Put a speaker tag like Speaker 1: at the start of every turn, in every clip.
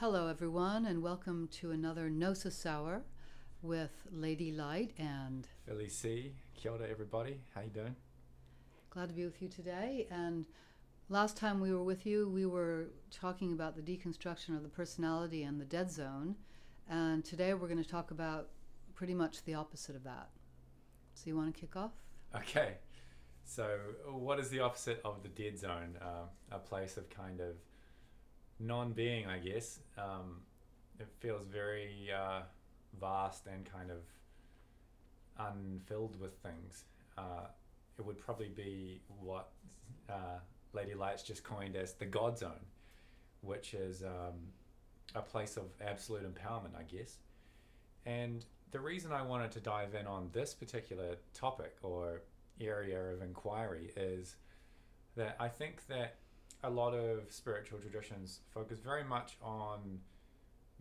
Speaker 1: Hello, everyone, and welcome to another Gnosis Hour with Lady Light. And
Speaker 2: Felicie. Kia ora, everybody. How you doing?
Speaker 1: glad to be with you today. And last time we were with you, we were talking about the deconstruction of the personality and the dead zone. And today we're going to talk about pretty much the opposite of that. So, you want to kick off?
Speaker 2: Okay. So, what is the opposite of the dead zone? Uh, a place of kind of non-being, I guess. Um, it feels very uh, vast and kind of unfilled with things. Uh, it would probably be what uh, Lady Lights just coined as the God Zone, which is um, a place of absolute empowerment, I guess. And the reason I wanted to dive in on this particular topic or area of inquiry is that I think that a lot of spiritual traditions focus very much on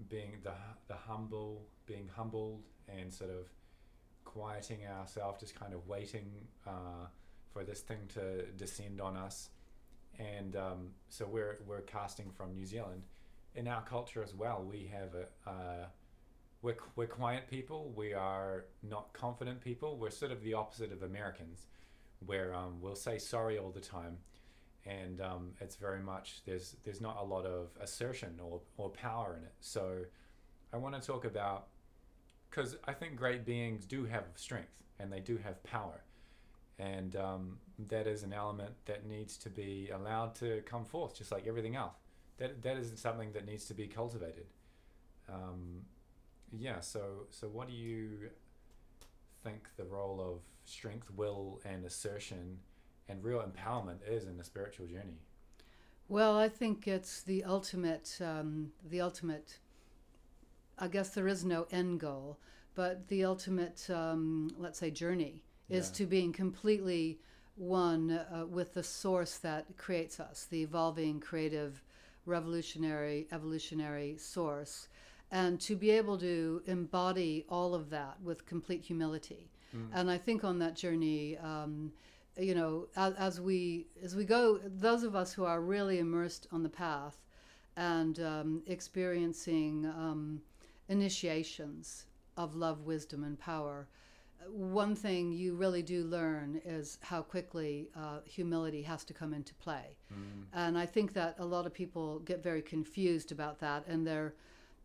Speaker 2: being the the humble, being humbled, and sort of quieting ourselves, just kind of waiting uh, for this thing to descend on us. And um, so we're we're casting from New Zealand. In our culture as well, we have a. Uh, we're, we're quiet people. We are not confident people. We're sort of the opposite of Americans, where um, we'll say sorry all the time and um, it's very much there's there's not a lot of assertion or, or power in it. So I want to talk about because I think great beings do have strength and they do have power, and um, that is an element that needs to be allowed to come forth, just like everything else. That that is something that needs to be cultivated. Um, yeah. So so what do you think the role of strength, will, and assertion? And real empowerment is in the spiritual journey?
Speaker 1: Well, I think it's the ultimate, um, the ultimate. I guess there is no end goal, but the ultimate, um, let's say, journey is
Speaker 2: Yeah.
Speaker 1: to being completely one uh, with the source that creates us, the evolving, creative, revolutionary, evolutionary source, and to be able to embody all of that with complete humility.
Speaker 2: Mm.
Speaker 1: And I think on that journey, um, you know, as, as we as we go, those of us who are really immersed on the path and um, experiencing um, initiations of love, wisdom, and power, one thing you really do learn is how quickly uh, humility has to come into play.
Speaker 2: Mm.
Speaker 1: And I think that a lot of people get very confused about that, and they're,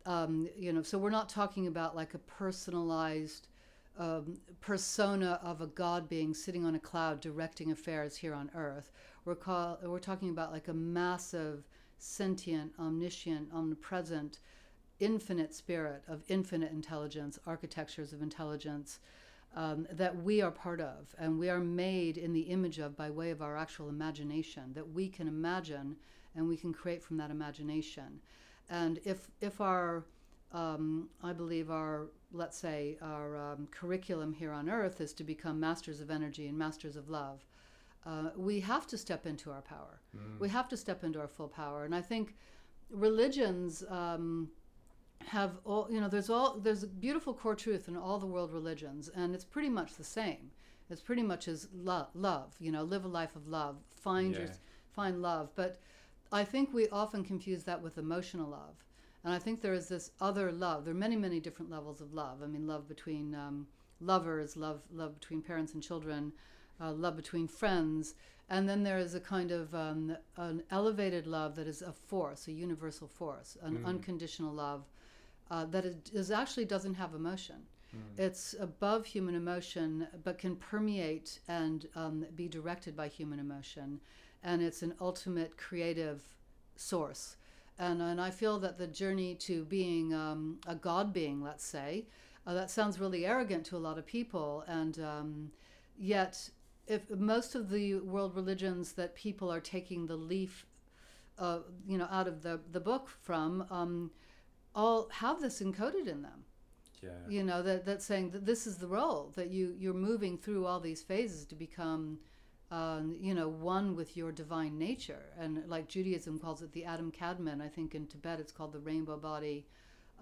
Speaker 1: um, you know, so we're not talking about like a personalized um, persona of a god being sitting on a cloud directing affairs here on earth. We're call, we're talking about like a massive, sentient, omniscient, omnipresent, infinite spirit of infinite intelligence, architectures of intelligence. Um, that we are part of, and we are made in the image of by way of our actual imagination, that we can imagine and we can create from that imagination. And if, if our um, I believe our, let's say, our um, curriculum here on earth is to become masters of energy and masters of love. Uh, we have to step into our power.
Speaker 2: Mm.
Speaker 1: We have to step into our full power. And I think religions um, have all, you know, there's all, there's a beautiful core truth in all the world religions, and it's pretty much the same. It's pretty much as lo- love, you know, live a life of love, find your, find love. But I think we often confuse that with emotional love. And I think there is this other love. There are many, many different levels of love. I mean, love between um, lovers, love, love between parents and children, uh, love between friends, and then there is a kind of um, an elevated love that is a force, a universal force, an
Speaker 2: Mm.
Speaker 1: unconditional love uh, that is, is actually doesn't have emotion.
Speaker 2: Mm.
Speaker 1: It's above human emotion, but can permeate and um, be directed by human emotion, and it's an ultimate creative source. And and I feel that the journey to being um, a God being, let's say, uh, that sounds really arrogant to a lot of people, and um, yet, if most of the world religions that people are taking the leaf, uh, you know, out of the the book from, um, all have this encoded in them
Speaker 2: Yeah.
Speaker 1: you know that that's saying that this is the role that you you're moving through all these phases to become um, you know one with your divine nature. And like judaism calls it the adam kadmon i think in tibet it's called the rainbow body.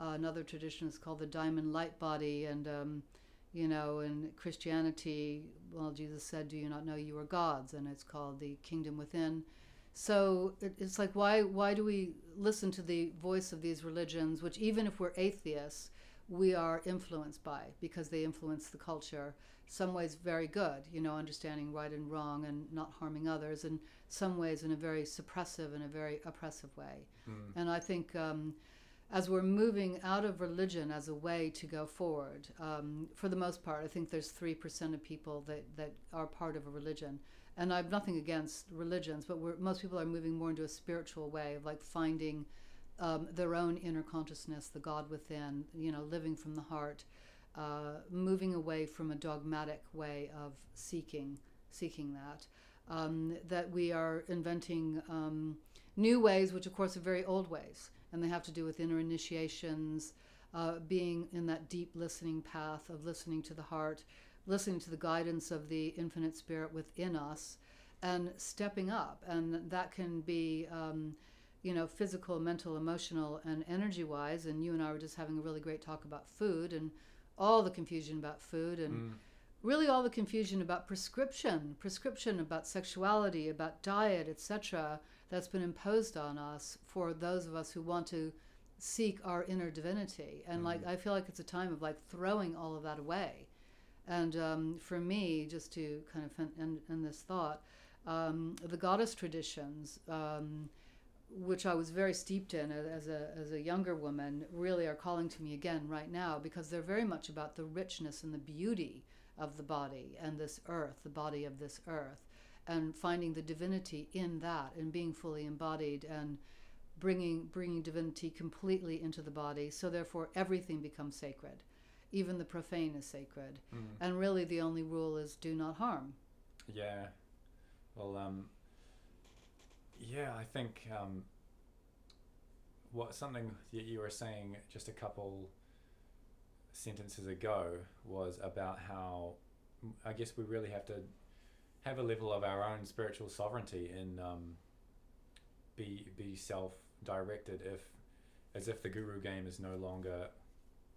Speaker 1: Uh, another tradition is called the diamond light body. And um, you know in christianity well jesus said do you not know you are gods? And it's called the kingdom within. So it's like why why do we listen to the voice of these religions, which even if we're atheists, we are influenced by because they influence the culture. Some ways very good, you know, understanding right and wrong and not harming others, and some ways in a very suppressive and a very oppressive way.
Speaker 2: Mm.
Speaker 1: And I think um, as we're moving out of religion as a way to go forward, um, for the most part, I think there's 3% of people that, that are part of a religion. And I have nothing against religions, but we're, most people are moving more into a spiritual way of like finding um, their own inner consciousness, the God within, you know, living from the heart, uh, moving away from a dogmatic way of seeking, seeking that. Um, that we are inventing um, new ways, which of course are very old ways and they have to do with inner initiations, uh, being in that deep listening path of listening to the heart, listening to the guidance of the infinite spirit within us, and stepping up. And that can be, um, you know, physical, mental, emotional, and energy wise. And you and I were just having a really great talk about food and all the confusion about food and.
Speaker 2: Mm.
Speaker 1: Really, all the confusion about prescription, prescription about sexuality, about diet, etc that's been imposed on us for those of us who want to seek our inner divinity. And
Speaker 2: Mhm.
Speaker 1: like, I feel like it's a time of like throwing all of that away. And um, for me, just to kind of end, end this thought, um, the goddess traditions, um, which I was very steeped in as a, as a younger woman, really are calling to me again right now because they're very much about the richness and the beauty of the body and this earth, the body of this earth and finding the divinity in that and being fully embodied and bringing bringing divinity completely into the body so therefore everything becomes sacred even the profane is sacred
Speaker 2: Mm.
Speaker 1: and really the only rule is do not harm
Speaker 2: Yeah. Well, um, yeah, I think um, what something that you were saying just a couple sentences ago was about how I guess we really have to have a level of our own spiritual sovereignty and um, be be self directed if as if the guru game is no longer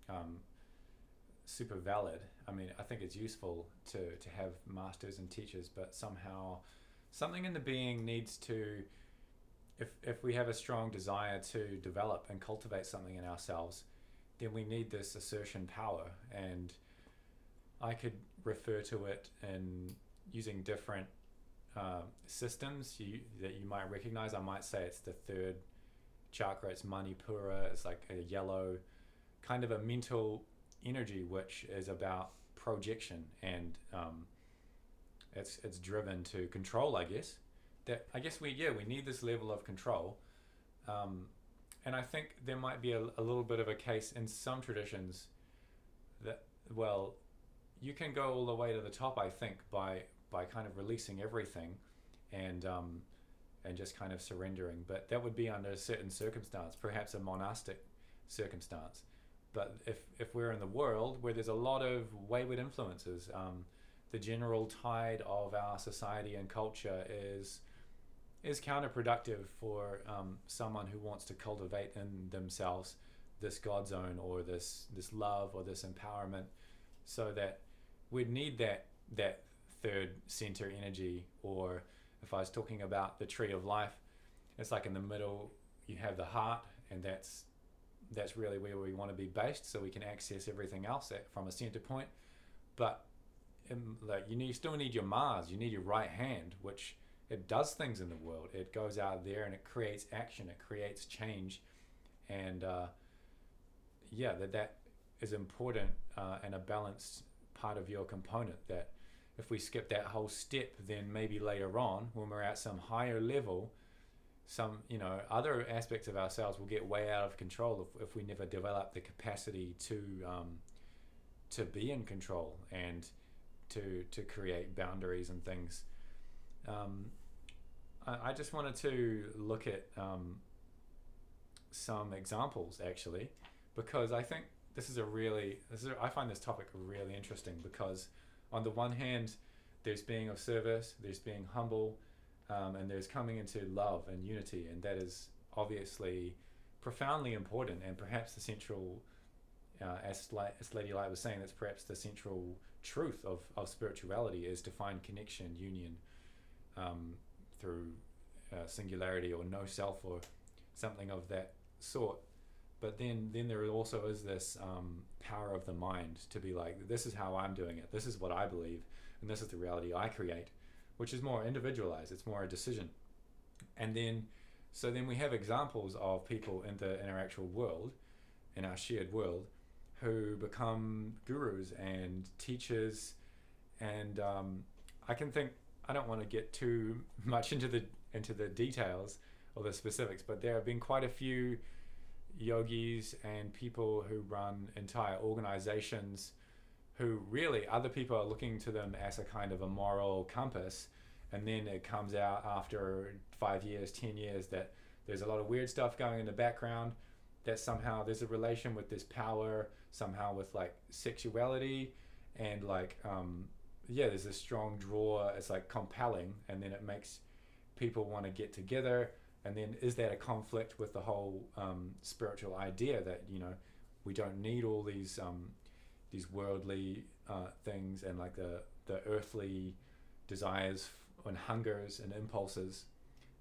Speaker 2: um, super valid. I mean, I think it's useful to to have masters and teachers, but somehow something in the being needs to if if we have a strong desire to develop and cultivate something in ourselves, then we need this assertion power. And I could refer to it in using different uh, systems you, that you might recognize. I might say it's the third chakra, it's Manipura, it's like a yellow kind of a mental energy which is about projection and um, it's it's driven to control, I guess. That I guess we yeah we need this level of control, um, and I think there might be a, a little bit of a case in some traditions that well you can go all the way to the top. I think by by kind of releasing everything and um, and just kind of surrendering. But that would be under a certain circumstance, perhaps a monastic circumstance. But if, if we're in the world where there's a lot of wayward influences, um, the general tide of our society and culture is is counterproductive for um, someone who wants to cultivate in themselves this God zone or this this love or this empowerment, so that we'd need that that third center energy. Or if I was talking about the tree of life it's like in the middle you have the heart and that's that's really where we want to be based so we can access everything else at, from a center point. But like you need, you still need your Mars you need your right hand which it does things in the world. It goes out there and it creates action it creates change. And uh, yeah that that is important uh, and a balanced part of your component that if we skip that whole step, then maybe later on, when we're at some higher level, some you know other aspects of ourselves will get way out of control if, if we never develop the capacity to um, to be in control. And to to create boundaries and things. Um, I, I, just wanted to look at um, some examples actually, because I think this is a really this is a, I find this topic really interesting because on the one hand, there's being of service, there's being humble, um, and there's coming into love and unity, and that is obviously profoundly important and perhaps the central, uh, as, as Lady Light was saying, that's perhaps the central truth of, of spiritual is to find connection, union um, through uh, singularity or no self or something of that sort. But then, then there also is this um, power of the mind to be like, this is how I'm doing it. This is what I believe, and this is the reality I create, which is more individualized. It's more a decision. And then, so then we have examples of people in the in our actual world, in our shared world, who become gurus and teachers, and um, I can think I don't want to get too much into the into the details or the specifics, but there have been quite a few yogis and people who run entire organizations who really other people are looking to them as a kind of a moral compass. And then it comes out after five years ten years that there's a lot of weird stuff going in the background that somehow there's a relation with this power somehow with like sexuality and like um, yeah there's a strong draw it's like compelling and then it makes people want to get together and then is that a conflict with the whole um, spiritual idea that you know we don't need all these um, these worldly uh, things and like the the earthly desires and hungers and impulses?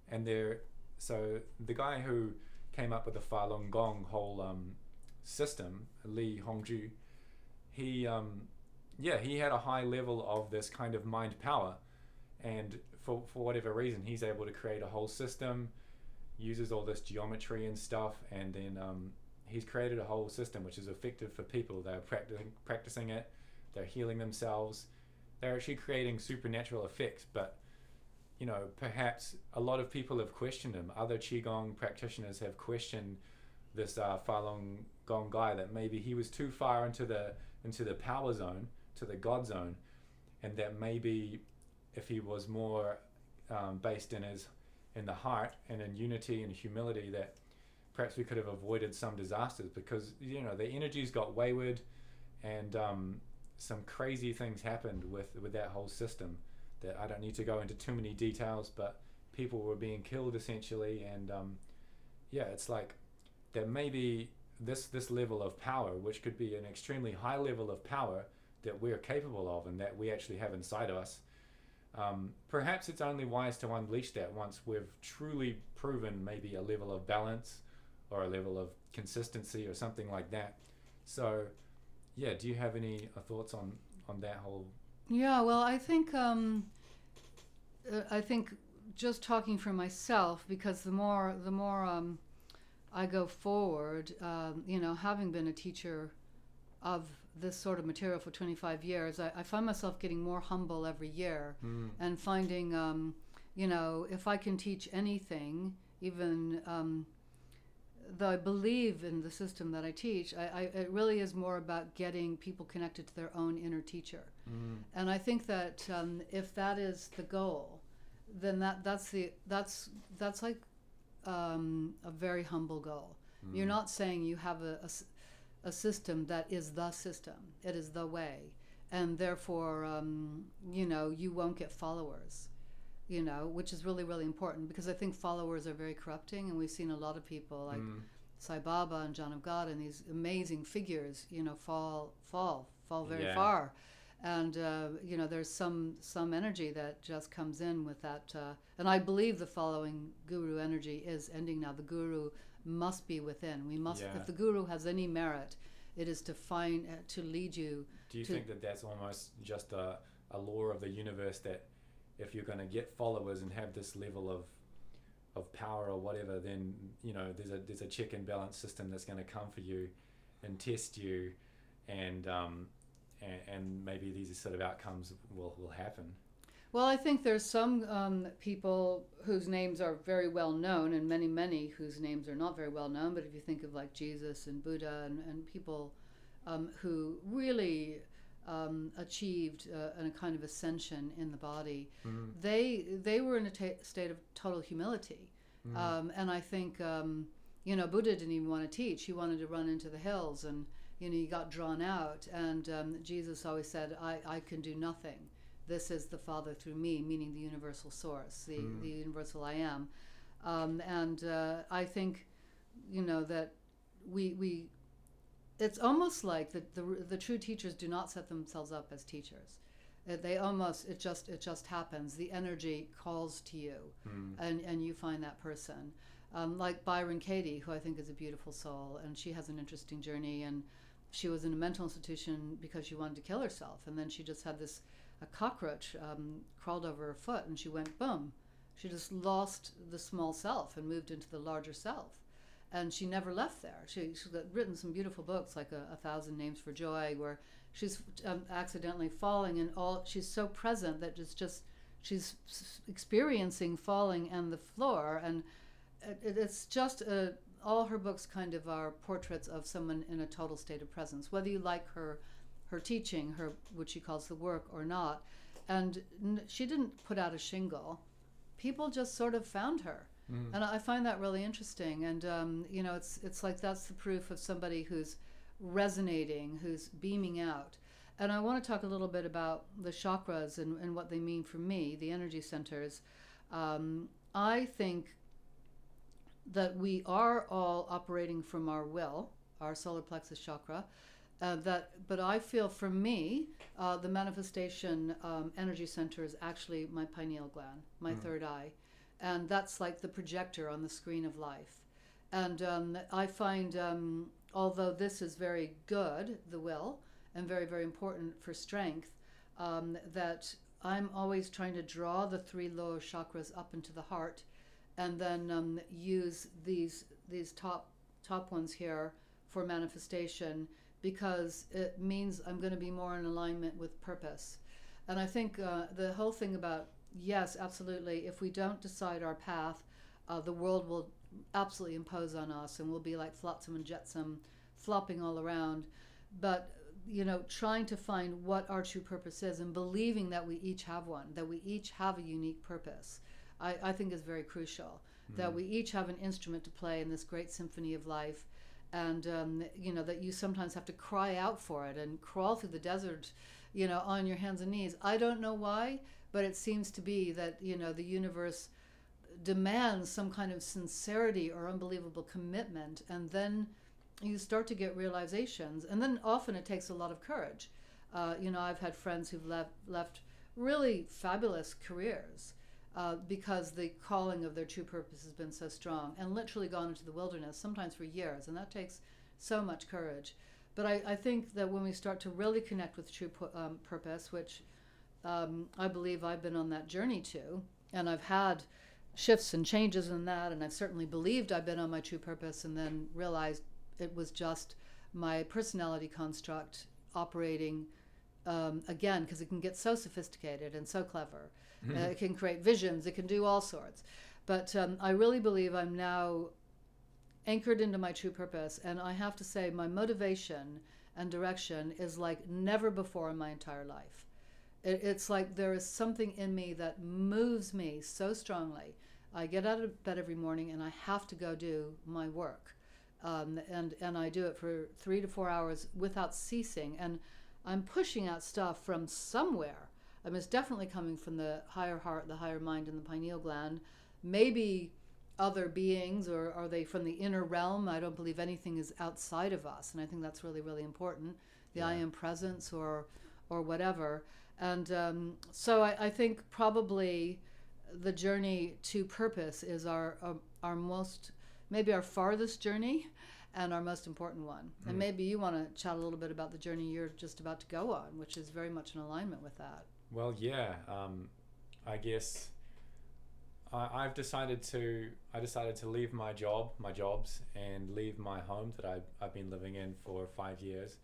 Speaker 2: And there so the guy who came up with the Falun Gong whole um, system Li Hongzhi, he um, yeah he had a high level of this kind of mind power and for, for whatever reason he's able to create a whole system uses all this geometry and stuff, and then um, he's created a whole system which is effective for people. They're practicing practicing it, they're healing themselves, they're actually creating supernatural effects. But you know, perhaps a lot of people have questioned him. Other qigong practitioners have questioned this uh, Falun Gong guy that maybe he was too far into the into the power zone, to the God zone, and that maybe if he was more um, based in his in the heart and in unity and humility that perhaps we could have avoided some disasters because you know the energies got wayward and um, some crazy things happened with with that whole system that I don't need to go into too many details but people were being killed essentially and um, yeah it's like that maybe this this level of power which could be an extremely high level of power that we're capable of and that we actually have inside of us um, perhaps it's only wise to unleash that once we've truly proven maybe a level of balance or a level of consistency or something like that. So, yeah, do you have any uh, thoughts on on that whole?
Speaker 1: Yeah, well, I think um, uh, I think just talking for myself because the more the more um, I go forward, um, you know, having been a teacher of this sort of material for 25 years, I, I find myself getting more humble every year
Speaker 2: Mm.
Speaker 1: and finding, um, you know, if I can teach anything, even um, though I believe in the system that I teach, I, I, it really is more about getting people connected to their own inner teacher.
Speaker 2: Mm.
Speaker 1: And I think that um, if that is the goal, then that, that's the that's that's like um, a very humble goal. You're
Speaker 2: Mm.
Speaker 1: not saying you have a a system that is the system. It is the way, and therefore, um, you know, you won't get followers. You know, which is really really important because I think followers are very corrupting, and we've seen a lot of people like
Speaker 2: Mm.
Speaker 1: Sai Baba and John of God and these amazing figures, you know, fall, fall, fall very
Speaker 2: Yeah.
Speaker 1: far. And uh, you know, there's some some energy that just comes in with that. Uh, and I believe the following guru energy is ending now. The guru must be within. We must.
Speaker 2: Yeah.
Speaker 1: If the guru has any merit, it is to find uh, to lead you.
Speaker 2: Do you think that that's almost just a, a law of the universe that if you're going to get followers and have this level of of power or whatever, then you know there's a there's a check and balance system that's going to come for you and test you, and um, and, and maybe these sort of outcomes will will happen.
Speaker 1: Well, I think there's some um, people whose names are very well known, and many, many whose names are not very well known. But if you think of like Jesus and Buddha and, and people um, who really um, achieved uh, a kind of ascension in the body,
Speaker 2: Mm.
Speaker 1: they they were in a ta state of total humility.
Speaker 2: Mm.
Speaker 1: Um, and I think, um, you know, Buddha didn't even want to teach. He wanted to run into the hills and, you know, he got drawn out. And um, Jesus always said, I, I can do nothing. This is the Father through me, meaning the universal source, the,
Speaker 2: Mm.
Speaker 1: the universal I am. Um, and uh, I think, you know, that we, we it's almost like the, the, the true teachers do not set themselves up as teachers. It, they almost it just it just happens. The energy calls to you,
Speaker 2: Mm.
Speaker 1: and and you find that person. Um, like Byron Katie, who I think is a beautiful soul, and she has an interesting journey. And she was in a mental institution because she wanted to kill herself, and then she just had this a cockroach um, crawled over her foot, and she went boom. She just lost the small self and moved into the larger self, and she never left there. She, she's written some beautiful books like a, a Thousand Names for Joy, where she's um, accidentally falling, and all she's so present that it's just she's experiencing falling and the floor, and it, it- it's just a, all her books kind of are portraits of someone in a total state of presence, whether you like her her teaching, her what she calls the work or not. And n- she didn't put out a shingle. People just sort of found her,
Speaker 2: Mm.
Speaker 1: and I find that really interesting. And um, you know, it's it's like that's the proof of somebody who's resonating, who's beaming out. And I want to talk a little bit about the chakras and, and what they mean for me, the energy centers. Um, I think that we are all operating from our will, our solar plexus chakra. Uh, that, but I feel for me, uh, the manifestation um, energy center is actually my pineal gland, my
Speaker 2: Mm.
Speaker 1: third eye, and that's like the projector on the screen of life. And um, I find, um, although this is very good, the will, and very very important for strength, um, that I'm always trying to draw the three lower chakras up into the heart, and then um, use these these top top ones here for manifestation because it means I'm going to be more in alignment with purpose. And I think uh, the whole thing about yes, absolutely, if we don't decide our path, uh, the world will absolutely impose on us, and we'll be like flotsam and jetsam, flopping all around. But you know, trying to find what our true purpose is and believing that we each have one, that we each have a unique purpose, I, I think is very crucial. That
Speaker 2: Mm.
Speaker 1: we each have an instrument to play in this great symphony of life, and um, you know that you sometimes have to cry out for it and crawl through the desert, you know, on your hands and knees. I don't know why, but it seems to be that you know the universe demands some kind of sincerity or unbelievable commitment, and then you start to get realizations, and then often it takes a lot of courage. Uh, you know, I've had friends who've left left really fabulous careers uh, because the calling of their true purpose has been so strong, and literally gone into the wilderness, sometimes for years, and that takes so much courage. But I, I think that when we start to really connect with true pu- um, purpose, which um, I believe I've been on that journey to, and I've had shifts and changes in that, and I've certainly believed I've been on my true purpose, and then realized it was just my personality construct operating um, again because it can get so sophisticated and so clever. Uh, it can create visions, it can do all sorts. But um, I really believe I'm now anchored into my true purpose, and I have to say, my motivation and direction is like never before in my entire life. It, it's like there is something in me that moves me so strongly. I get out of bed every morning and I have to go do my work. Um, and, and I do it for three to four hours without ceasing. And I'm pushing out stuff from somewhere. I mean, it's definitely coming from the higher heart, the higher mind, and the pineal gland. Maybe other beings, or are they from the inner realm? I don't believe anything is outside of us, and I think that's really, really important. The I am presence, or or whatever. And um, so I, I think probably the journey to purpose is our our, our most maybe our farthest journey and our most important one. And
Speaker 2: Mm.
Speaker 1: maybe you want to chat a little bit about the journey you're just about to go on, which is very much in alignment with that.
Speaker 2: Well, yeah. Um, I guess I, I've decided to. I decided to leave my job, my jobs, and leave my home that I, I've been living in for five years,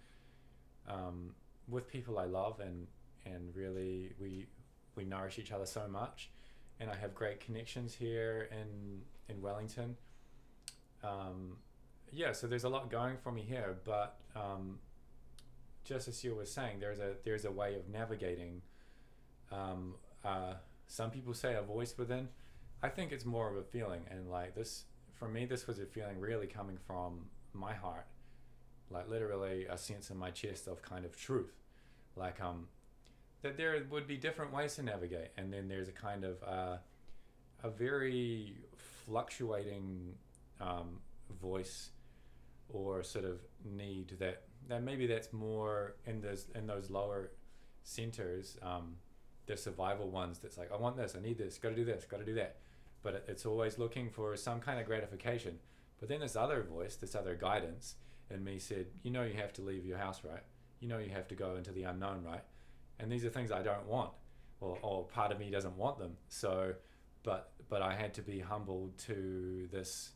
Speaker 2: um, with people I love, and and really we we nourish each other so much, and I have great connections here in in Wellington. Um, yeah, so there's a lot going for me here, but um, just as you were saying, there's a there's a way of navigating. Um, uh, some people say a voice within. I think it's more of a feeling, and like this for me, this was a feeling really coming from my heart, like literally a sense in my chest of kind of truth, like um, that there would be different ways to navigate, and then there's a kind of uh, a very fluctuating um, voice or sort of need that that maybe that's more in those in those lower centers, um, the survival ones that's like, I want this, I need this, got to do this, got to do that. But it, it's always looking for some kind of gratification. But then this other voice, this other guidance in me said, You know, you have to leave your house, right? You know, you have to go into the unknown, right? And these are things I don't want. Or, or part of me doesn't want them. So, but but I had to be humbled to this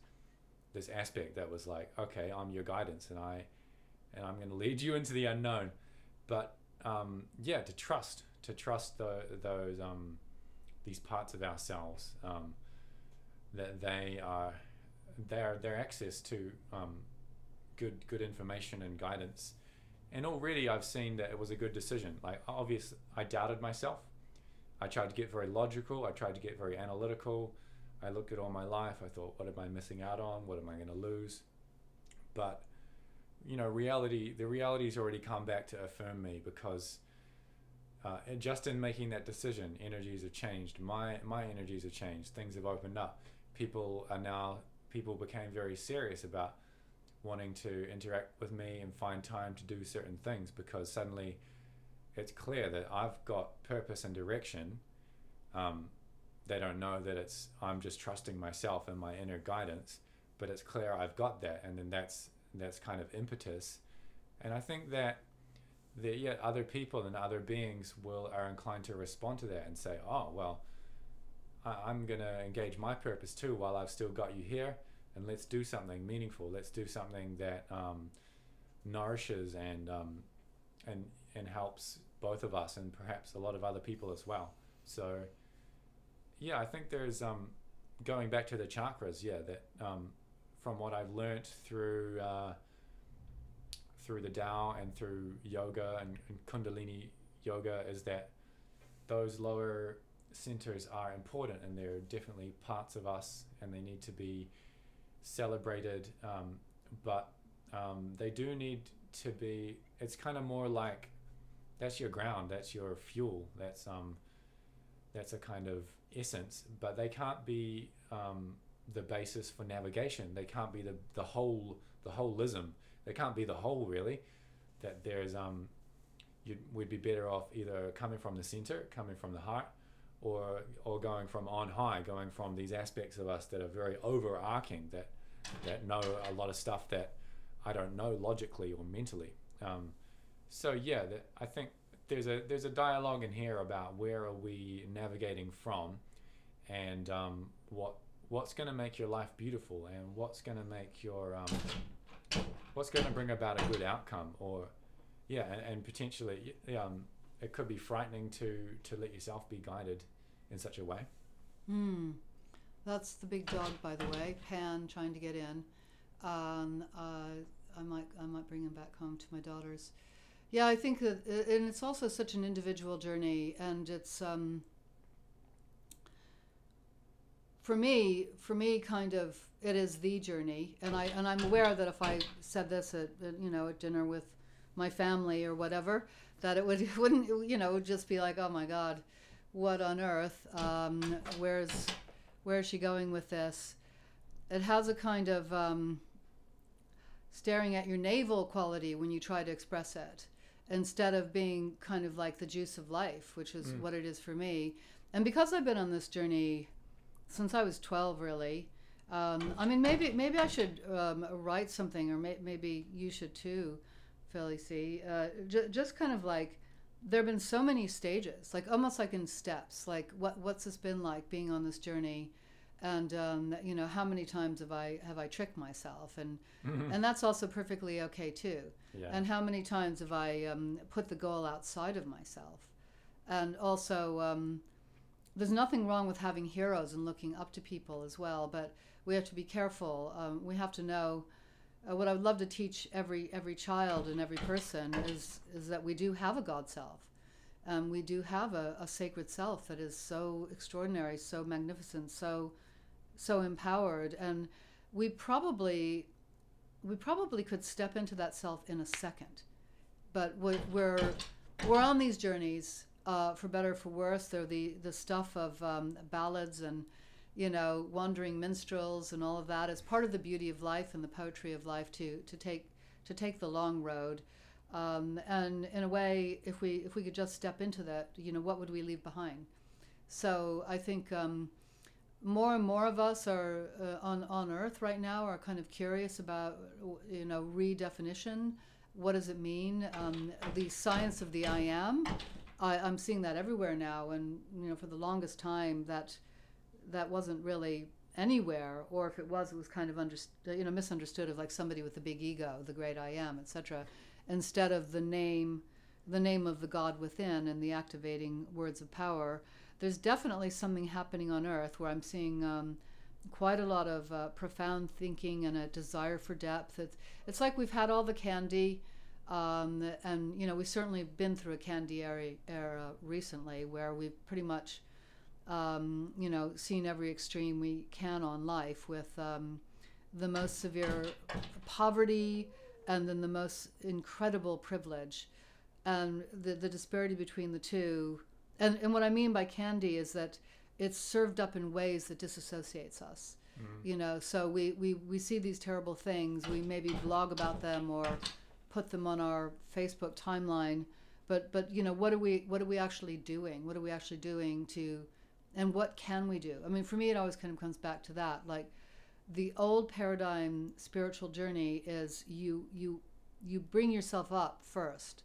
Speaker 2: this aspect that was like, okay, I'm your guidance, and I and I'm going to lead you into the unknown. But um, yeah, to trust, to trust the, those um, these parts of ourselves um, that they are their their access to um, good good information and guidance. And already I've seen that it was a good decision. Like obviously, I doubted myself. I tried to get very logical. I tried to get very analytical. I looked at all my life. I thought, what am I missing out on? What am I going to lose? But you know, reality, the reality's already come back to affirm me because uh, just in making that decision, energies have changed. My my energies have changed. Things have opened up. People are now people became very serious about wanting to interact with me and find time to do certain things because suddenly it's clear that I've got purpose and direction. Um, they don't know that it's I'm just trusting myself and my inner guidance, but it's clear I've got that, and then that's that's kind of impetus. And I think that that yet other people and other beings will are inclined to respond to that and say, oh well, I, I'm gonna engage my purpose too while I've still got you here, and let's do something meaningful. Let's do something that um, nourishes and um, and and helps both of us and perhaps a lot of other people as well. So yeah, I think there's um, going back to the chakras. Yeah, that um, from what I've learnt through uh, through the Tao and through yoga and, and Kundalini yoga is that those lower centers are important and they're definitely parts of us and they need to be celebrated. Um, but um, they do need to be. It's kind of more like that's your ground, that's your fuel, that's um, that's a kind of essence. But they can't be um, the basis for navigation. They can't be the the whole the holism. They can't be the whole really. That there's um, you'd, we'd be better off either coming from the center, coming from the heart, or or going from on high, going from these aspects of us that are very overarching that that know a lot of stuff that I don't know logically or mentally. Um, so yeah, that, I think there's a there's a dialogue in here about where are we navigating from, and um, what what's going to make your life beautiful, and what's going to make your um, what's going to bring about a good outcome, or yeah, and, and potentially um, it could be frightening to to let yourself be guided in such a way.
Speaker 1: Hmm. That's the big dog, by the way. Pan trying to get in. Um, uh, I might I might bring him back home to my daughters. Yeah, I think that, and it's also such an individual journey, and it's um, for me, for me, kind of, it is the journey, and I and I'm aware that if I said this at you know at dinner with my family or whatever, that it would it wouldn't you know would just be like, oh my God, what on earth? Um, where's where's she going with this? It has a kind of um, staring at your navel quality when you try to express it instead of being kind of like the juice of life, which is mm. what it is for me. And because I've been on this journey since I was 12, really, um, I mean, maybe maybe I should um, write something, or may, maybe you should too, Felicie. Uh, j- just kind of like there have been so many stages, like almost like in steps. Like what what's this been like being on this journey? and um, you know how many times have I have I tricked myself, and mm-hmm. and that's also perfectly okay too. Yeah. And how many times have I um, put the goal outside of myself, and also um, there's nothing wrong with having heroes and looking up to people as well, but we have to be careful. Um, we have to know. Uh, what I would love to teach every every child and every person is is that we do have a God self. Um, we do have a, a, sacred self that is so extraordinary, so magnificent, so so empowered and we probably we probably could step into that self in a second but we're we're, we're on these journeys uh, for better or for worse they're the the stuff of um, ballads and you know wandering minstrels and all of that is part of the beauty of life and the poetry of life to to take to take the long road Um, and in a way, if we if we could just step into that, you know, what would we leave behind? So I think um, more and more of us are uh, on on Earth right now are kind of curious about you know redefinition. What does it mean? Um, the science of the I am. I, I'm seeing that everywhere now, and you know, for the longest time, that that wasn't really anywhere, or if it was, it was kind of understood, you know, misunderstood of like somebody with a big ego, the great I am, etc., instead of the name, the name of the God within and the activating words of power. There's definitely something happening on Earth where I'm seeing um, quite a lot of uh, profound thinking and a desire for depth. It's, it's like we've had all the candy. Um, and you know we've certainly been through a candy era, recently where we've pretty much um, you know, seen every extreme we can on life with um, the most severe poverty and then the most incredible privilege. And the, the disparity between the two. And, and what I mean by candy is that it's served up in ways that disassociates us. Mm. You know, so we, we, we see these terrible things, we maybe blog about them or put them on our Facebook timeline. But, but you know, what are we what are we actually doing? What are we actually doing to and what can we do? I mean, for me, it always kind of comes back to that. Like the old paradigm spiritual journey is you you you bring yourself up first.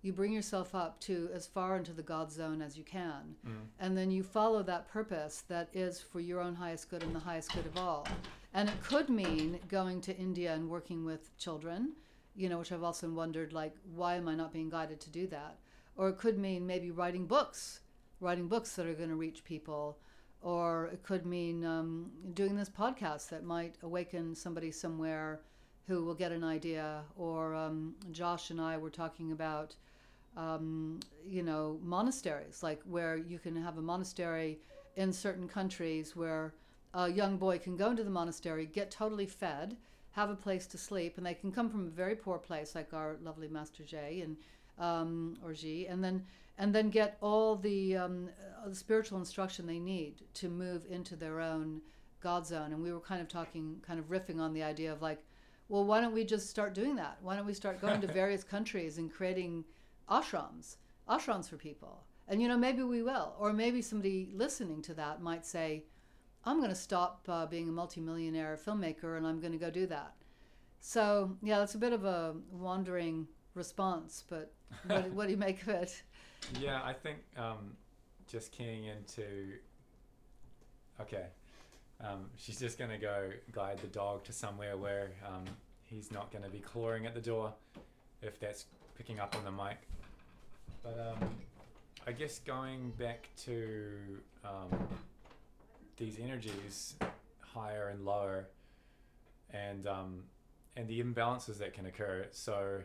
Speaker 1: You bring yourself up to as far into the God zone as you can, mm. and then you follow that purpose that is for your own highest good and the highest good of all. And it could mean going to India and working with children, you know, which I've also wondered, like, why am I not being guided to do that? Or it could mean maybe writing books writing books that are going to reach people, or it could mean um, doing this podcast that might awaken somebody somewhere who will get an idea. Or um, Josh and I were talking about, um, you know, monasteries, like where you can have a monastery in certain countries where a young boy can go into the monastery, get totally fed, have a place to sleep, and they can come from a very poor place, like our lovely Master Jay and um, or G, and then and then get all the, um, uh, the spiritual instruction they need to move into their own God zone. And we were kind of talking, kind of riffing on the idea of like, well, why don't we just start doing that? Why don't we start going to various countries and creating ashrams, ashrams for people? And you know, maybe we will, or maybe somebody listening to that might say, "I'm going to stop uh, being a multimillionaire filmmaker and I'm going to go do that." So yeah, that's a bit of a wandering response, but what, what do you make of it?
Speaker 2: Yeah, I think um, just keying into. Okay, um, she's just gonna go guide the dog to somewhere where um, he's not gonna be clawing at the door, if that's picking up on the mic. But um, I guess going back to um, these energies, higher and lower, and um, and the imbalances that can occur. So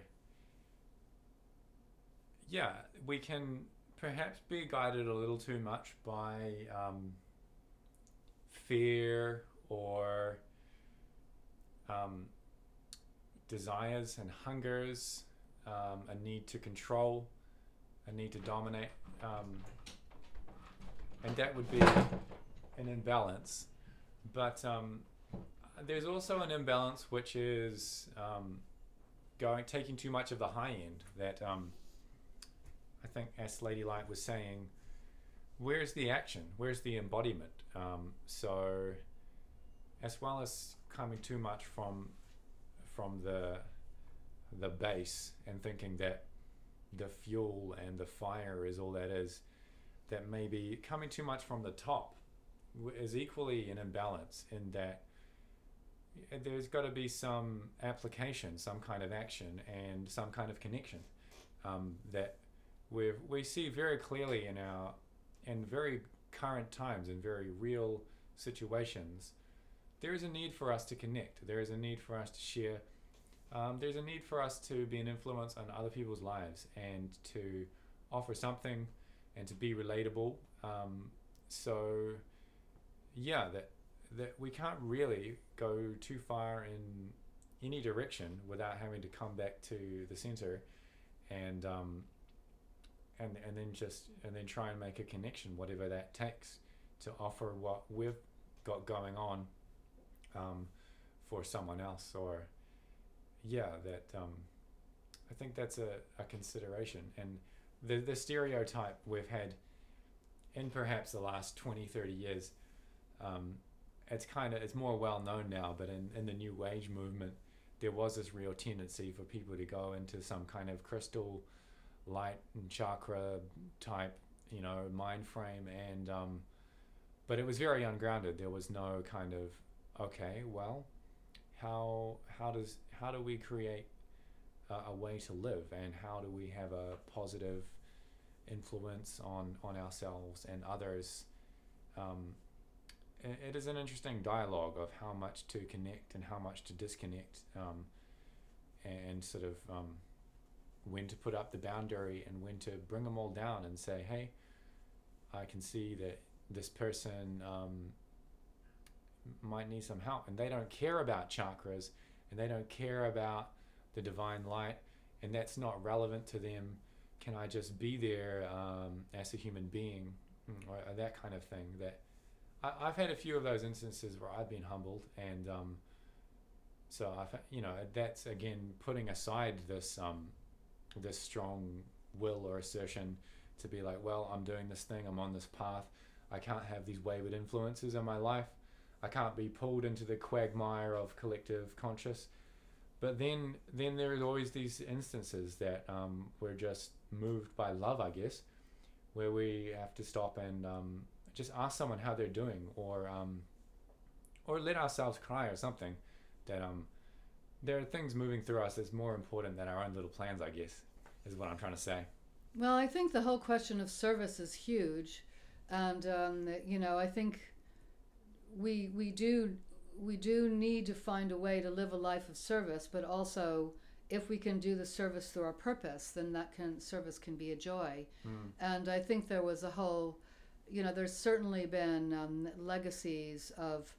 Speaker 2: yeah, we can perhaps be guided a little too much by um, fear or um, desires and hungers, um, a need to control, a need to dominate. Um, and that would be an imbalance. But um, there's also an imbalance which is um, going taking too much of the high end that I think, as Lady Light was saying, where's the action? Where's the embodiment? Um, so, as well as coming too much from from the the base and thinking that the fuel and the fire is all that is, that maybe coming too much from the top is equally an imbalance in that there's got to be some application, some kind of action, and some kind of connection um, that we we see very clearly in our in very current times in very real situations there is a need for us to connect there is a need for us to share um, there's a need for us to be an influence on other people's lives and to offer something and to be relatable um, so yeah that that we can't really go too far in any direction without having to come back to the center and um, and and then just and then try and make a connection, whatever that takes, to offer what we've got going on um, for someone else, or yeah, that um, I think that's a, a consideration. And the, the stereotype we've had in perhaps the last 20, 30 years, um, it's kind of, it's more well known now, but in, in the New Age movement, there was this real tendency for people to go into some kind of crystal light and chakra type, you know, mind frame. And, um, but it was very ungrounded. There was no kind of, okay, well, how, how does, how do we create a, a way to live and how do we have a positive influence on on ourselves and others um, it, is an interesting dialogue of how much to connect and how much to disconnect um, and sort of um, when to put up the boundary and when to bring them all down and say hey I can see that this person um, might need some help and they don't care about chakras and they don't care about the divine light and that's not relevant to them. Can i just be there um, as a human being? Mm, or that kind of thing that I, i've had a few of those instances where i've been humbled and um, so i've you know that's again putting aside this um, this strong will or assertion to be like well i'm doing this thing i'm on this path. I can't have these wayward influences in my life. I can't be pulled into the quagmire of collective conscious. But then then there's always these instances that um, we're just moved by love i guess where we have to stop and um, just ask someone how they're doing or um, or let ourselves cry or something that um there are things moving through us that's more important than our own little plans i guess is what i'm trying to say
Speaker 1: Well, I think the whole question of service is huge, and um, you know, I think we we do we do need to find a way to live a life of service, but also if we can do the service through our purpose, then that can service can be a joy.
Speaker 2: mm.
Speaker 1: And I think there was a whole, you know, there's certainly been um, legacies of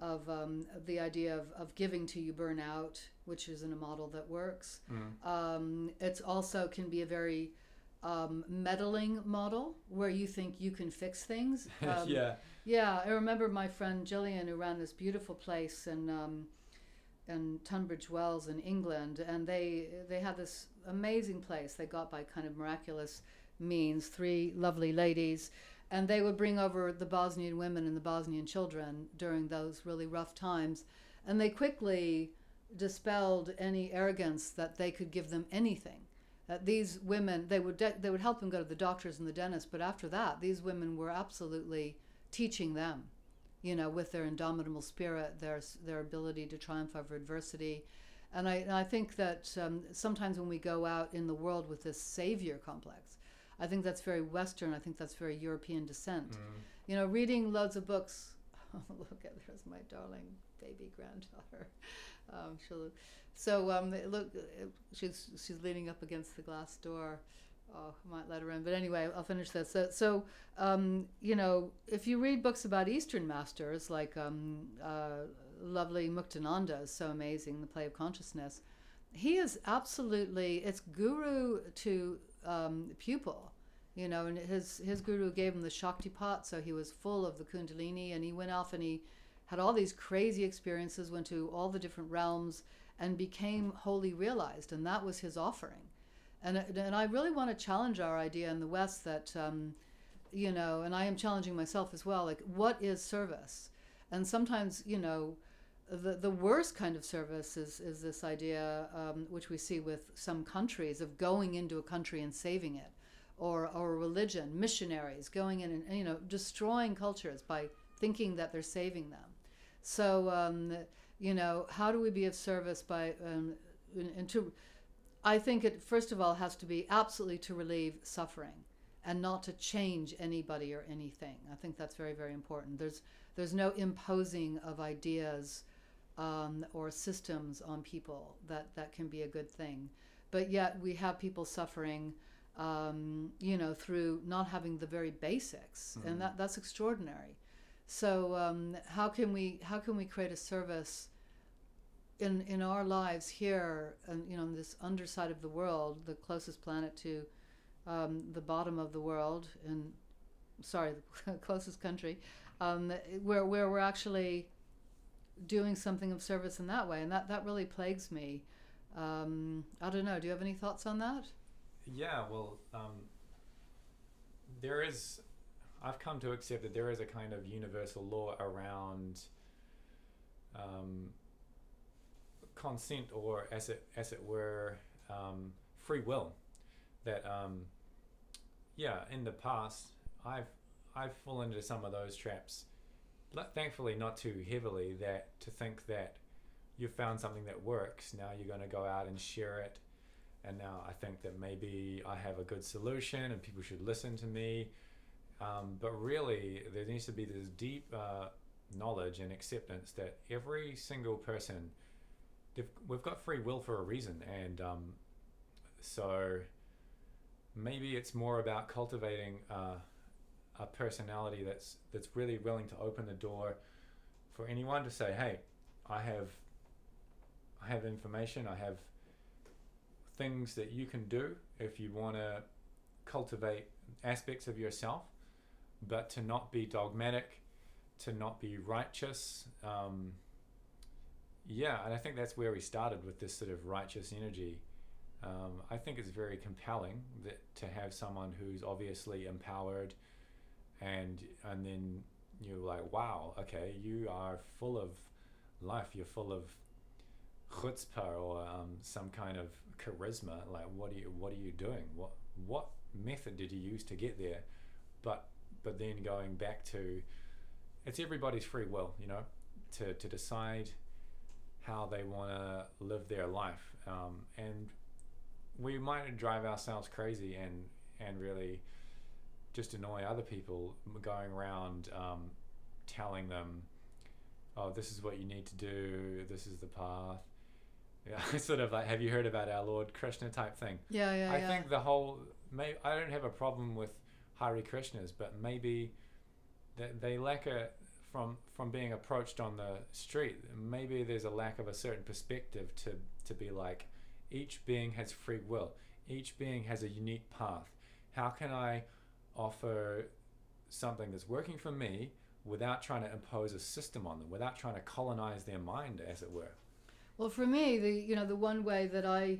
Speaker 1: of um, the idea of, of giving to you burn out, which isn't a model that works.
Speaker 2: Mm.
Speaker 1: Um, it's also can be a very um, meddling model where you think you can fix things. Um,
Speaker 2: yeah
Speaker 1: yeah, I remember my friend Jillian who ran this beautiful place in um, in Tunbridge Wells in England, and they they had this amazing place they got by kind of miraculous means. Three lovely ladies, and they would bring over the Bosnian women and the Bosnian children during those really rough times, and they quickly dispelled any arrogance that they could give them anything. That these women, they would de- they would help them go to the doctors and the dentist, but after that, these women were absolutely teaching them, you know, with their indomitable spirit, their their ability to triumph over adversity, and I and I think that um, sometimes when we go out in the world with this savior complex, I think that's very Western. I think that's very European descent.
Speaker 2: Mm.
Speaker 1: You know, reading loads of books. Oh, look at there's my darling baby granddaughter. Um, she'll, so um, look, she's she's leaning up against the glass door. Oh, I might let her in, but anyway, I'll finish this. So, so um, you know, if you read books about Eastern masters, like um, uh, lovely Muktananda is so amazing, the play of consciousness. He is absolutely it's guru to um, pupil, you know, and his his guru gave him the Shaktipat, so he was full of the Kundalini, and he went off and he had all these crazy experiences, went to all the different realms, and became wholly realized, and that was his offering. And and I really want to challenge our idea in the West that, um, you know, and I am challenging myself as well. Like, what is service? And sometimes, you know, the the worst kind of service is is this idea, um, which we see with some countries, of going into a country and saving it, or or religion, missionaries going in and you know destroying cultures by thinking that they're saving them. So um, you know, how do we be of service by um, and to I think it first of all has to be absolutely to relieve suffering and not to change anybody or anything. I think that's very very important. There's there's no imposing of ideas um, or systems on people that that can be a good thing, but yet we have people suffering. Um, you know, through not having the very basics,
Speaker 2: Mhm.
Speaker 1: and that that's extraordinary. So um, how can we how can we create a service in in our lives here, and you know, on this underside of the world, the closest planet to um, the bottom of the world, and sorry, the closest country, um, where where we're actually doing something of service in that way, and that that really plagues me. Um, I don't know. Do you have any thoughts on that?
Speaker 2: Yeah, well, um, there is. I've come to accept that there is a kind of universal law around um, consent, or as it as it were, um, free will. That um, yeah, in the past, I've I've fallen into some of those traps. Thankfully, not too heavily. That to think that you've found something that works, now you're going to go out and share it and now I think that maybe I have a good solution and people should listen to me. Um, but really, there needs to be this deep uh, knowledge and acceptance that every single person, we've got free will for a reason, and um, so maybe it's more about cultivating uh, a personality that's that's really willing to open the door for anyone to say, "Hey, I have, I have information, I have." things that you can do if you want to cultivate aspects of yourself, but to not be dogmatic, to not be righteous. Um, yeah, and I think that's where we started with this sort of righteous energy. Um, I think it's very compelling that to have someone who's obviously empowered, and and then you're like, wow, okay, you are full of life. You're full of chutzpah or um, some kind of charisma. Like, what are you what are you doing? What what method did you use to get there? But but then going back to it's everybody's free will, you know, to to decide how they want to live their life, um, and we might drive ourselves crazy and and really just annoy other people going around um, telling them oh this is what you need to do this is the path yeah, sort of like, have you heard about our Lord Krishna type thing?
Speaker 1: Yeah, yeah.
Speaker 2: I
Speaker 1: yeah.
Speaker 2: think the whole, may, I don't have a problem with Hari Krishnas, but maybe they, they lack a from from being approached on the street. Maybe there's a lack of a certain perspective to to be like, each being has free will. Each being has a unique path. How can I offer something that's working for me without trying to impose a system on them, without trying to colonize their mind, as it were?
Speaker 1: Well, for me, the you know the one way that I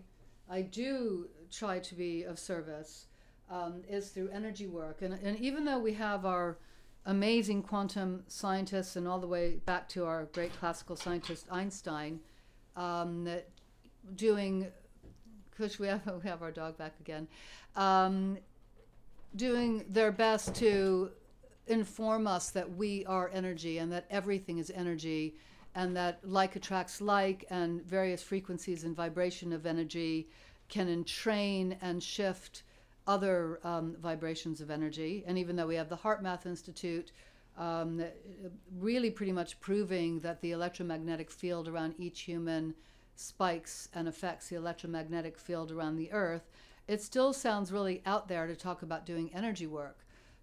Speaker 1: I do try to be of service um, is through energy work, and and even though we have our amazing quantum scientists and all the way back to our great classical scientist Einstein, um, doing, Kush, we have we have our dog back again, um, doing their best to inform us that we are energy and that everything is energy and that like attracts like and various frequencies and vibration of energy can entrain and shift other um, vibrations of energy. And even though we have the HeartMath Institute, um, really pretty much proving that the electromagnetic field around each human spikes and affects the electromagnetic field around the earth, it still sounds really out there to talk about doing energy work.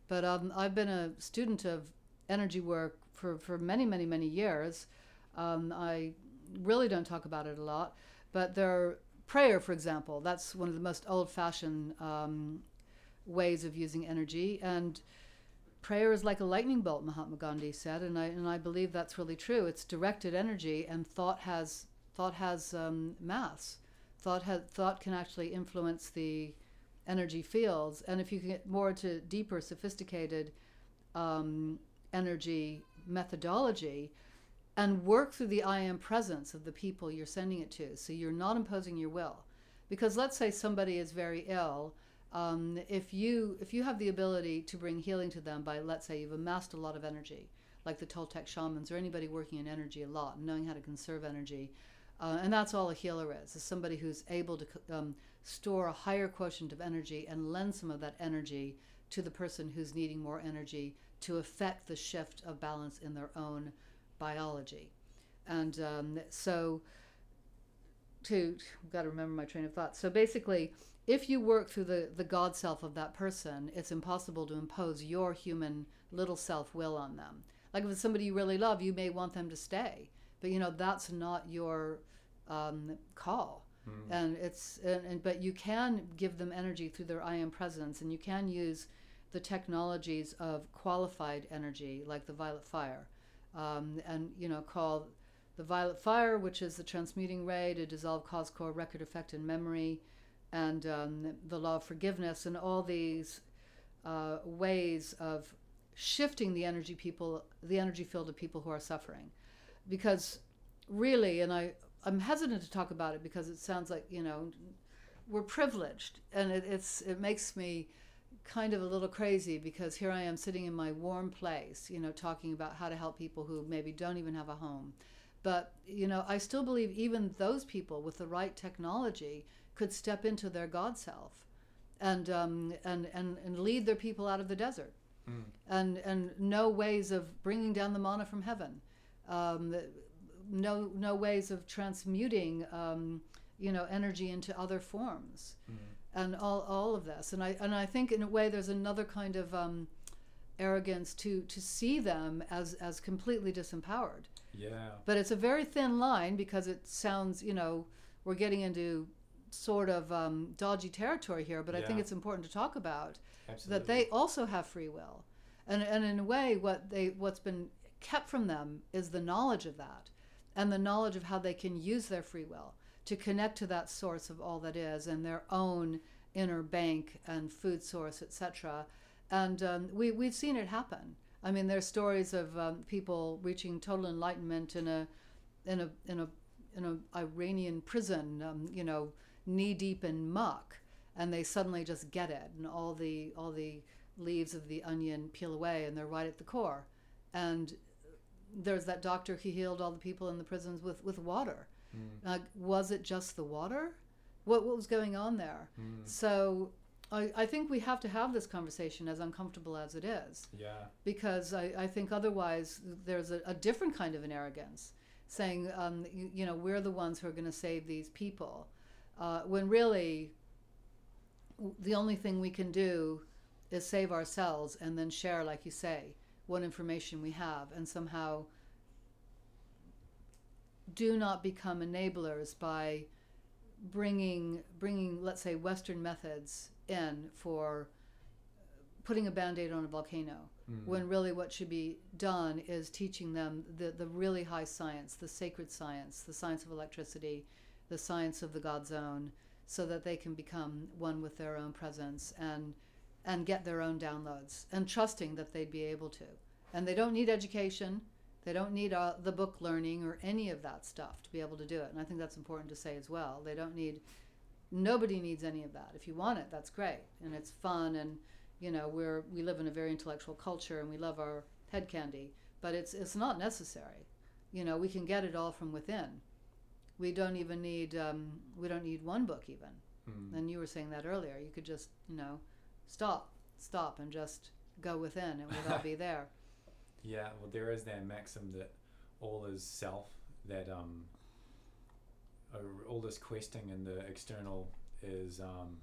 Speaker 1: But um, I've been a student of energy work for, for many, many, many years. Um, I really don't talk about it a lot, but there, prayer, for example, that's one of the most old-fashioned um, ways of using energy, and prayer is like a lightning bolt. Mahatma Gandhi said, and I and I believe that's really true. It's directed energy, and thought has thought has um, mass. Thought has thought can actually influence the energy fields, and if you get more to deeper, sophisticated um, energy methodology, and work through the I am presence of the people you're sending it to. So you're not imposing your will. Because let's say somebody is very ill. Um, if you if you have the ability to bring healing to them by let's say you've amassed a lot of energy, like the Toltec shamans or anybody working in energy a lot, and knowing how to conserve energy, uh, and that's all a healer is: is somebody who's able to um, store a higher quotient of energy and lend some of that energy to the person who's needing more energy to affect the shift of balance in their own biology. And um, so, to, got to remember my train of thought. So basically, if you work through the, the God self of that person, it's impossible to impose your human little self will on them. Like if it's somebody you really love, you may want them to stay, but you know that's not your um, call. Mm. And it's and, and, but you can give them energy through their I am presence, and you can use the technologies of qualified energy like the violet fire um, and you know call the violet fire, which is the transmuting ray to dissolve cause core record effect and memory, and um, the law of forgiveness, and all these uh, ways of shifting the energy people, the energy field of people who are suffering, because really, and I I'm hesitant to talk about it because it sounds like you know we're privileged, and it, it's it makes me kind of a little crazy because here I am sitting in my warm place, you know, talking about how to help people who maybe don't even have a home. But, you know, I still believe even those people with the right technology could step into their God self and, um, and, and, and lead their people out of the desert
Speaker 2: Mm.
Speaker 1: and, and know ways of bringing down the manna from heaven. Um, no, no ways of transmuting, um, you know, energy into other forms
Speaker 2: Mm.
Speaker 1: and all, all of this. And I, and I think in a way there's another kind of um, arrogance to, to see them as, as completely disempowered.
Speaker 2: Yeah.
Speaker 1: But it's a very thin line because it sounds, you know, we're getting into sort of um, dodgy territory here, but I think it's important to talk about
Speaker 2: Absolutely.
Speaker 1: that they also have free will. And, and in a way, what they, what's been kept from them is the knowledge of that and the knowledge of how they can use their free will to connect to that source of all that is and their own inner bank and food source, etc. And um, we, we've seen it happen. I mean, there's stories of um, people reaching total enlightenment in a, in a, in a, in a Iranian prison, um, you know, knee deep in muck, and they suddenly just get it, and all the all the leaves of the onion peel away, and they're right at the core. And there's that doctor he healed all the people in the prisons with with water.
Speaker 2: Mm.
Speaker 1: Uh, was it just the water? What what was going on there?
Speaker 2: Mm.
Speaker 1: So. I, I think we have to have this conversation as uncomfortable as it is
Speaker 2: Yeah.
Speaker 1: because I, I think otherwise there's a, a different kind of an arrogance saying um, you, you know we're the ones who are going to save these people uh, when really the only thing we can do is save ourselves and then share like you say what information we have and somehow do not become enablers by bringing bringing let's say western methods in for putting a band-aid on a volcano
Speaker 2: Mm.
Speaker 1: when really what should be done is teaching them the, the really high science, the sacred science, the science of electricity, the science of the God zone, so that they can become one with their own presence and and get their own downloads and trusting that they'd be able to. And they don't need education, they don't need uh, the book learning or any of that stuff to be able to do it. And I think that's important to say as well. They don't need nobody needs any of that. If you want it, that's great and it's fun and you know we're we live in a very intellectual culture and we love our head candy but it's it's not necessary you know we can get it all from within we don't even need um, we don't need one book even
Speaker 2: Mm.
Speaker 1: and you were saying that earlier you could just you know stop stop and just go within and we'll all be there
Speaker 2: Yeah, well, there is that maxim that all is self, that um, all this questing in the external is um,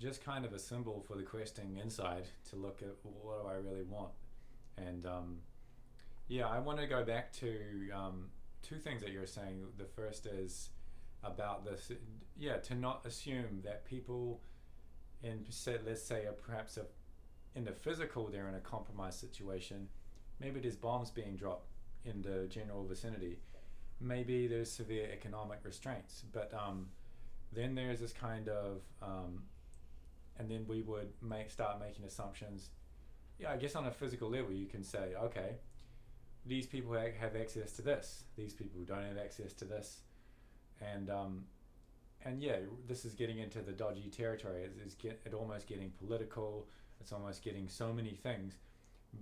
Speaker 2: just kind of a symbol for the questing inside to look at what do I really want. And um, yeah, I want to go back to um, two things that you're saying. The first is about this, yeah, to not assume that people in, say, let's say, are perhaps a in the physical they're in a compromised situation. Maybe there's bombs being dropped in the general vicinity. Maybe there's severe economic restraints. But um, then there's this kind of um, and then we would make start making assumptions. Yeah i guess on a physical level you can say okay these people ha- have access to this. These people don't have access to this. And um, and yeah this is getting into the dodgy territory it's, it's get, it almost getting political it's almost getting so many things.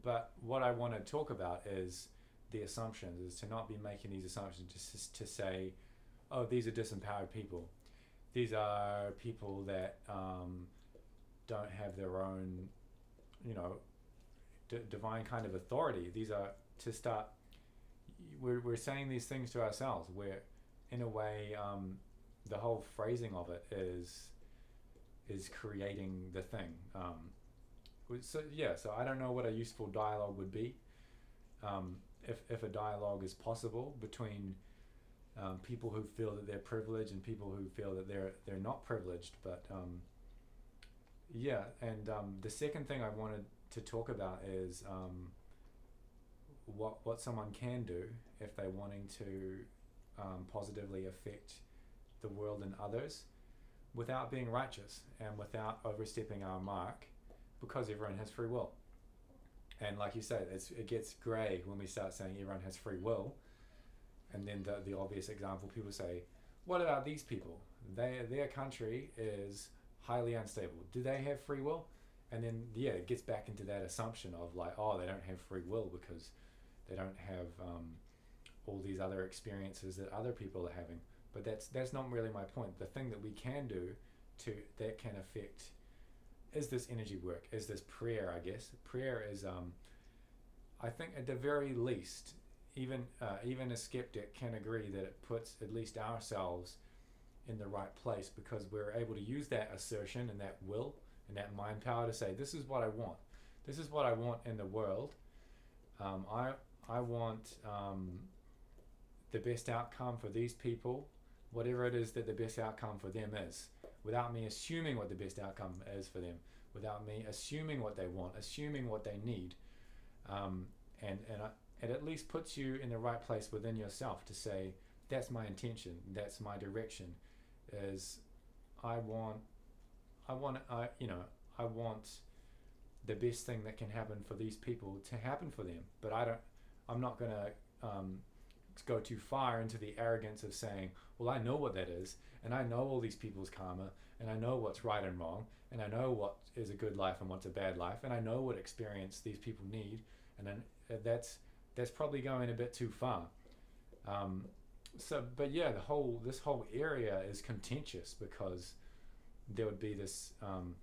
Speaker 2: But what I want to talk about is the assumptions, is to not be making these assumptions just to say, oh, these are disempowered people. These are people that um, don't have their own, you know, d- divine kind of authority. These are to start, we're, we're saying these things to ourselves. We're, in a way, um, the whole phrasing of it is is creating the thing. Um, so yeah, so I don't know what a useful dialogue would be. Um, if if a dialogue is possible between um, people who feel that they're privileged and people who feel that they're they're not privileged, but um, yeah, and um, the second thing I wanted to talk about is um, what what someone can do if they're wanting to positively affect the world and others without being righteous and without overstepping our mark because everyone has free will. And like you say, it gets grey when we start saying everyone has free will. And then the, the obvious example people say, what about these people? They, their country is highly unstable. Do they have free will? And then, yeah, it gets back into that assumption of like, oh, they don't have free will because they don't have um, all these other experiences that other people are having. But that's that's not really my point. The thing that we can do to that can affect is this energy work, is this prayer, I guess. Prayer is um I think at the very least, even uh, even a skeptic can agree that it puts at least ourselves in the right place because we're able to use that assertion and that will and that mind power to say, this is what I want. This is what I want in the world. Um, I I want um, the best outcome for these people whatever it is that the best outcome for them is, without me assuming what the best outcome is for them, without me assuming what they want, assuming what they need, um, and and I, it at least puts you in the right place within yourself to say that's my intention, that's my direction, is I want, I want, I you know, I want the best thing that can happen for these people to happen for them, but I don't, I'm not gonna um, go too far into the arrogance of saying, well, I know what that is, and I know all these people's karma, and I know what's right and wrong, and I know what is a good life and what's a bad life, and I know what experience these people need, and then uh, that's that's probably going a bit too far. Um, so, but yeah, the whole this whole area is contentious because there would be this um,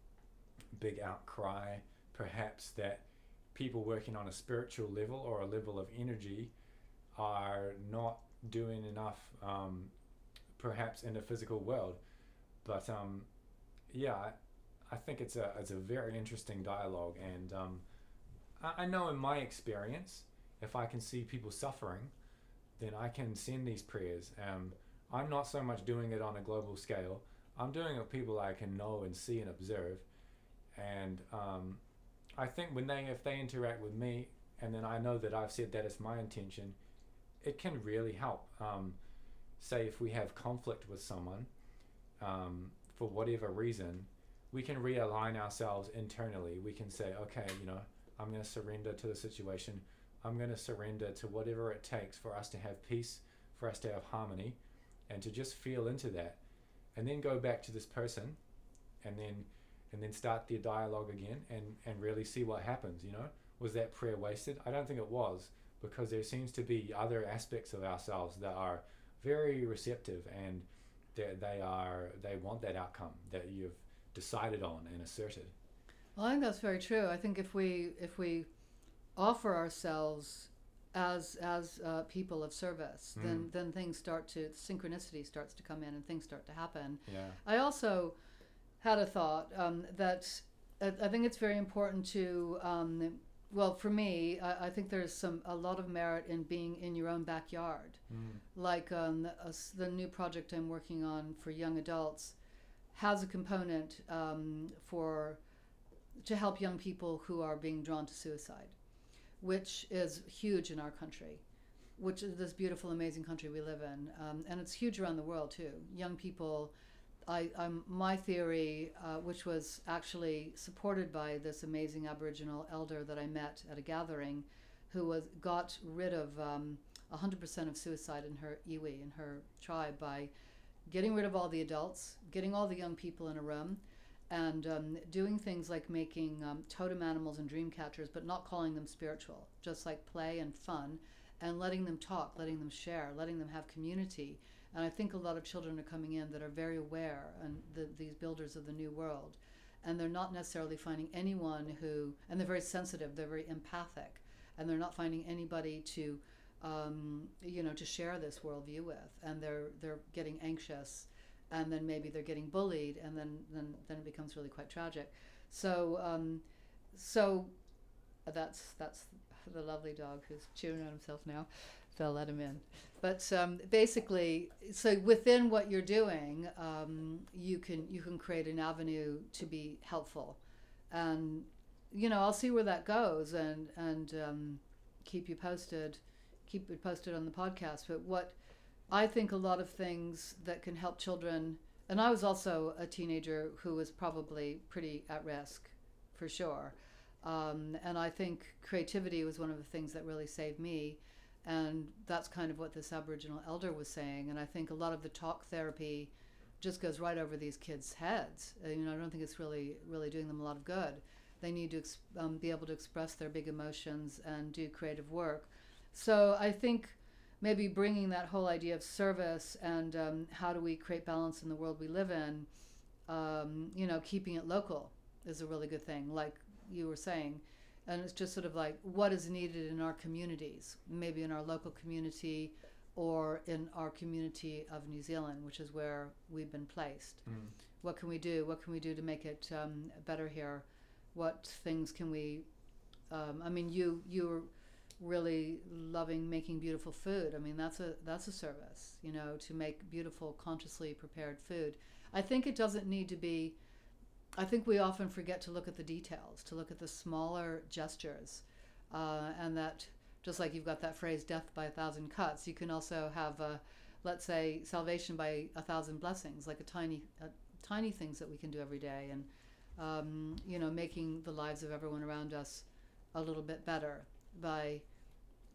Speaker 2: big outcry, perhaps that people working on a spiritual level or a level of energy are not doing enough, um, perhaps in the physical world. But um, yeah, I, think it's a it's a very interesting dialogue, and um, I, I know in my experience, if I can see people suffering, then I can send these prayers. Um, I'm not so much doing it on a global scale. I'm doing it with people I can know and see and observe, and um, I think when they if they interact with me, and then I know that I've said that it's my intention, it can really help. Um, say if we have conflict with someone um, for whatever reason, we can realign ourselves internally. We can say, okay, you know, I'm going to surrender to the situation. I'm going to surrender to whatever it takes for us to have peace, for us to have harmony, and to just feel into that, and then go back to this person, and then and then start the dialogue again, and and really see what happens. You know, was that prayer wasted? I don't think it was because there seems to be other aspects of ourselves that are very receptive and they are they want that outcome that you've decided on and asserted.
Speaker 1: Well, I think that's very true. I think if we if we offer ourselves as as uh, people of service, mm. then then things start to synchronicity starts to come in and things start to happen.
Speaker 2: Yeah.
Speaker 1: I also had a thought um, that uh, I think it's very important to um, well, for me, I, I, think there's some a lot of merit in being in your own backyard. Mm. Like um, the, uh, the, new project I'm working on for young adults has a component um, for to help young people who are being drawn to suicide, which is huge in our country, which is this beautiful, amazing country we live in, um, and it's huge around the world too. Young people I, I'm, my theory, uh, which was actually supported by this amazing Aboriginal elder that I met at a gathering, who was got rid of um, 100% of suicide in her iwi, in her tribe, by getting rid of all the adults, getting all the young people in a room, and um, doing things like making um, totem animals and dream catchers, but not calling them spiritual, just like play and fun, and letting them talk, letting them share, letting them have community and I think a lot of children are coming in that are very aware and the, these builders of the new world. And they're not necessarily finding anyone who, and they're very sensitive, they're very empathic, and they're not finding anybody to, um, you know, to share this worldview with. And they're, they're getting anxious, and then maybe they're getting bullied, and then, then, then it becomes really quite tragic. So, um, so that's, that's the lovely dog who's chewing on himself now they'll let him in. But um, basically, so within what you're doing, um, you can you can create an avenue to be helpful, and you know I'll see where that goes and and um, keep you posted, keep it posted on the podcast. But what I think a lot of things that can help children, and I was also a teenager who was probably pretty at risk, for sure. Um, and I think creativity was one of the things that really saved me. And that's kind of what this Aboriginal elder was saying. And I think a lot of the talk therapy just goes right over these kids' heads. Uh, you know, I don't think it's really, really doing them a lot of good. They need to um, be able to express their big emotions and do creative work. So I think maybe bringing that whole idea of service and um, how do we create balance in the world we live in, um, you know, keeping it local is a really good thing, like you were saying. And it's just sort of like what is needed in our communities, maybe in our local community or in our community of New Zealand, which is where we've been placed.
Speaker 2: Mm.
Speaker 1: What can we do? What can we do to make it um, better here? What things can we? Um, I mean, you you're really loving making beautiful food. I mean, that's a that's a service, you know, to make beautiful, consciously prepared food. I think it doesn't need to be. I think we often forget to look at the details, to look at the smaller gestures, uh, and that just like you've got that phrase death by a thousand cuts you can also have a, let's say salvation by a thousand blessings like a tiny a, tiny things that we can do every day and um, you know making the lives of everyone around us a little bit better by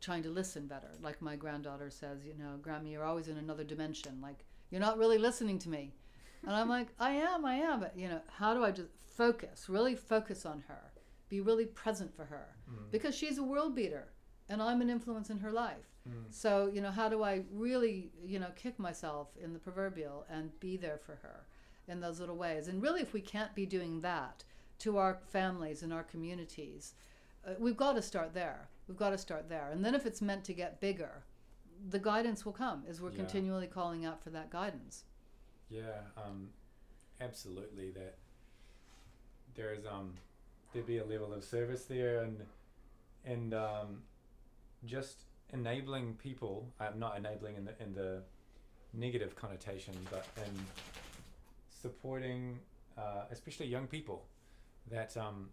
Speaker 1: trying to listen better. Like my granddaughter says you know grammy you're always in another dimension like you're not really listening to me and i'm like i am i am but you know how do i just focus really focus on her be really present for her
Speaker 2: Mm.
Speaker 1: because she's a world beater and I'm an influence in her life.
Speaker 2: Mm.
Speaker 1: So, you know, how do I really, you know, kick myself in the proverbial and be there for her in those little ways? And really, if we can't be doing that to our families and our communities, uh, we've got to start there. We've got to start there. And then if it's meant to get bigger, the guidance will come as we're
Speaker 2: Yeah.
Speaker 1: continually calling out for that guidance.
Speaker 2: Yeah, um, absolutely. That there is um, there'd be a level of service there, and and um, just enabling people. I'm not enabling in the in the negative connotation, but in supporting, uh, especially young people, that um,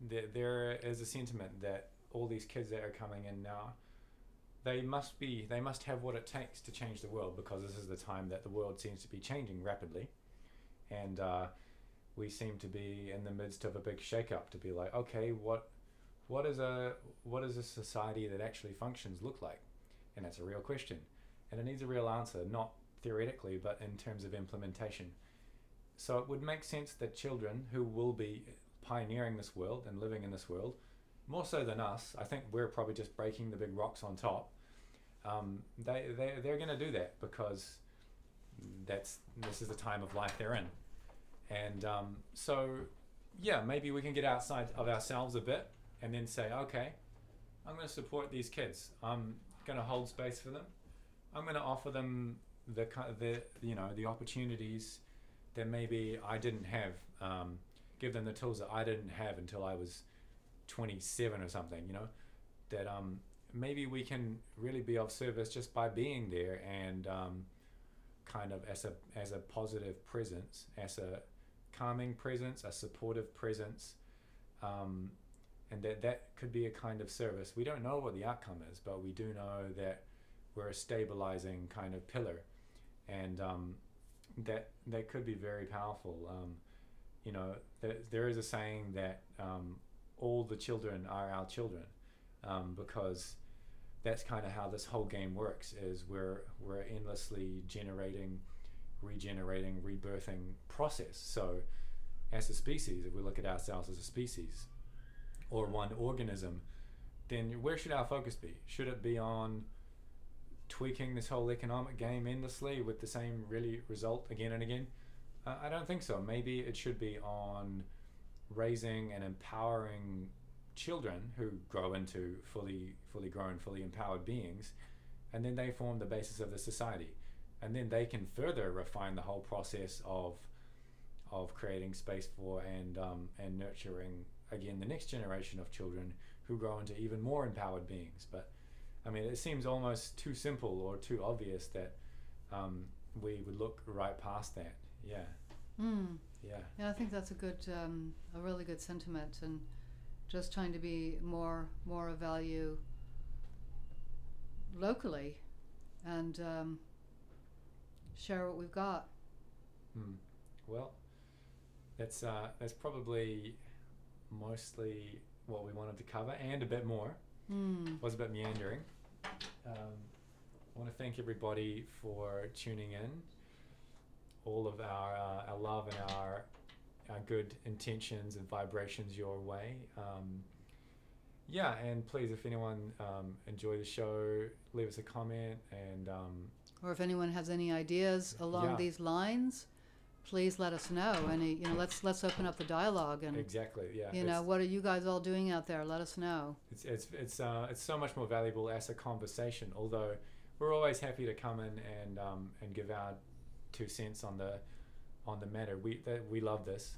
Speaker 2: there, there is a sentiment that all these kids that are coming in now they must be they must have what it takes to change the world because this is the time that the world seems to be changing rapidly and uh, we seem to be in the midst of a big shake-up to be like okay what what is a what does a society that actually functions look like and that's a real question and it needs a real answer not theoretically but in terms of implementation so it would make sense that children who will be pioneering this world and living in this world more so than us. I think we're probably just breaking the big rocks on top. Um, they they they're going to do that because that's this is the time of life they're in, and um, so yeah, maybe we can get outside of ourselves a bit and then say, okay, I'm going to support these kids. I'm going to hold space for them. I'm going to offer them the the you know the opportunities that maybe I didn't have. Um, give them the tools that I didn't have until I was 27 or something. You know, that um, maybe we can really be of service just by being there and um, kind of as a as a positive presence, as a calming presence, a supportive presence. Um, and that that could be a kind of service. We don't know what the outcome is, but we do know that we're a stabilizing kind of pillar, and um, that that could be very powerful. Um, you know, there, is a saying that um, all the children are our children, um, because that's kind of how this whole game works. Is we're we're endlessly generating, regenerating, rebirthing process. So, as a species, if we look at ourselves as a species, or one organism, then where should our focus be? Should it be on tweaking this whole economic game endlessly with the same really result again and again? Uh, I don't think so. Maybe it should be on raising and empowering children who grow into fully fully grown, fully empowered beings, and then they form the basis of the society, and then they can further refine the whole process of of creating space for and um, and nurturing again the next generation of children who grow into even more empowered beings. But I mean, it seems almost too simple or too obvious that um, we would look right past that. Yeah,
Speaker 1: Mm.
Speaker 2: yeah,
Speaker 1: Yeah, I think that's a good, um, a really good sentiment, and just trying to be more more of value locally and um, share what we've got.
Speaker 2: Hmm. Well, that's uh, that's probably mostly what we wanted to cover, and a bit more.
Speaker 1: Mm.
Speaker 2: Was a bit meandering. Um, I want to thank everybody for tuning in. All of our uh, our love and our our good intentions and vibrations your way. Um, yeah, and please, if anyone um, enjoyed the show, leave us a comment and um,
Speaker 1: Or if anyone has any ideas along
Speaker 2: Yeah.
Speaker 1: these lines, please let us know. Any, you know, let's let's open up the dialogue and
Speaker 2: exactly, yeah.
Speaker 1: you know, what are you guys all doing out there? Let us know.
Speaker 2: It's it's it's uh, it's so much more valuable as a conversation. Although we're always happy to come in and um, and give our two cents on the on the matter. We that we love this,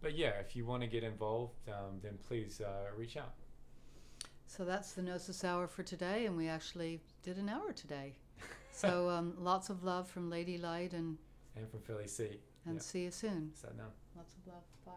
Speaker 2: but yeah, if you want to get involved, um, then please uh, reach out.
Speaker 1: So that's the Gnosis Hour for today, and we actually did an hour today. So um, lots of love from Lady Light, and
Speaker 2: And from Felicie
Speaker 1: and
Speaker 2: Yeah.
Speaker 1: see you soon.
Speaker 2: So now.
Speaker 1: Lots of love. Bye.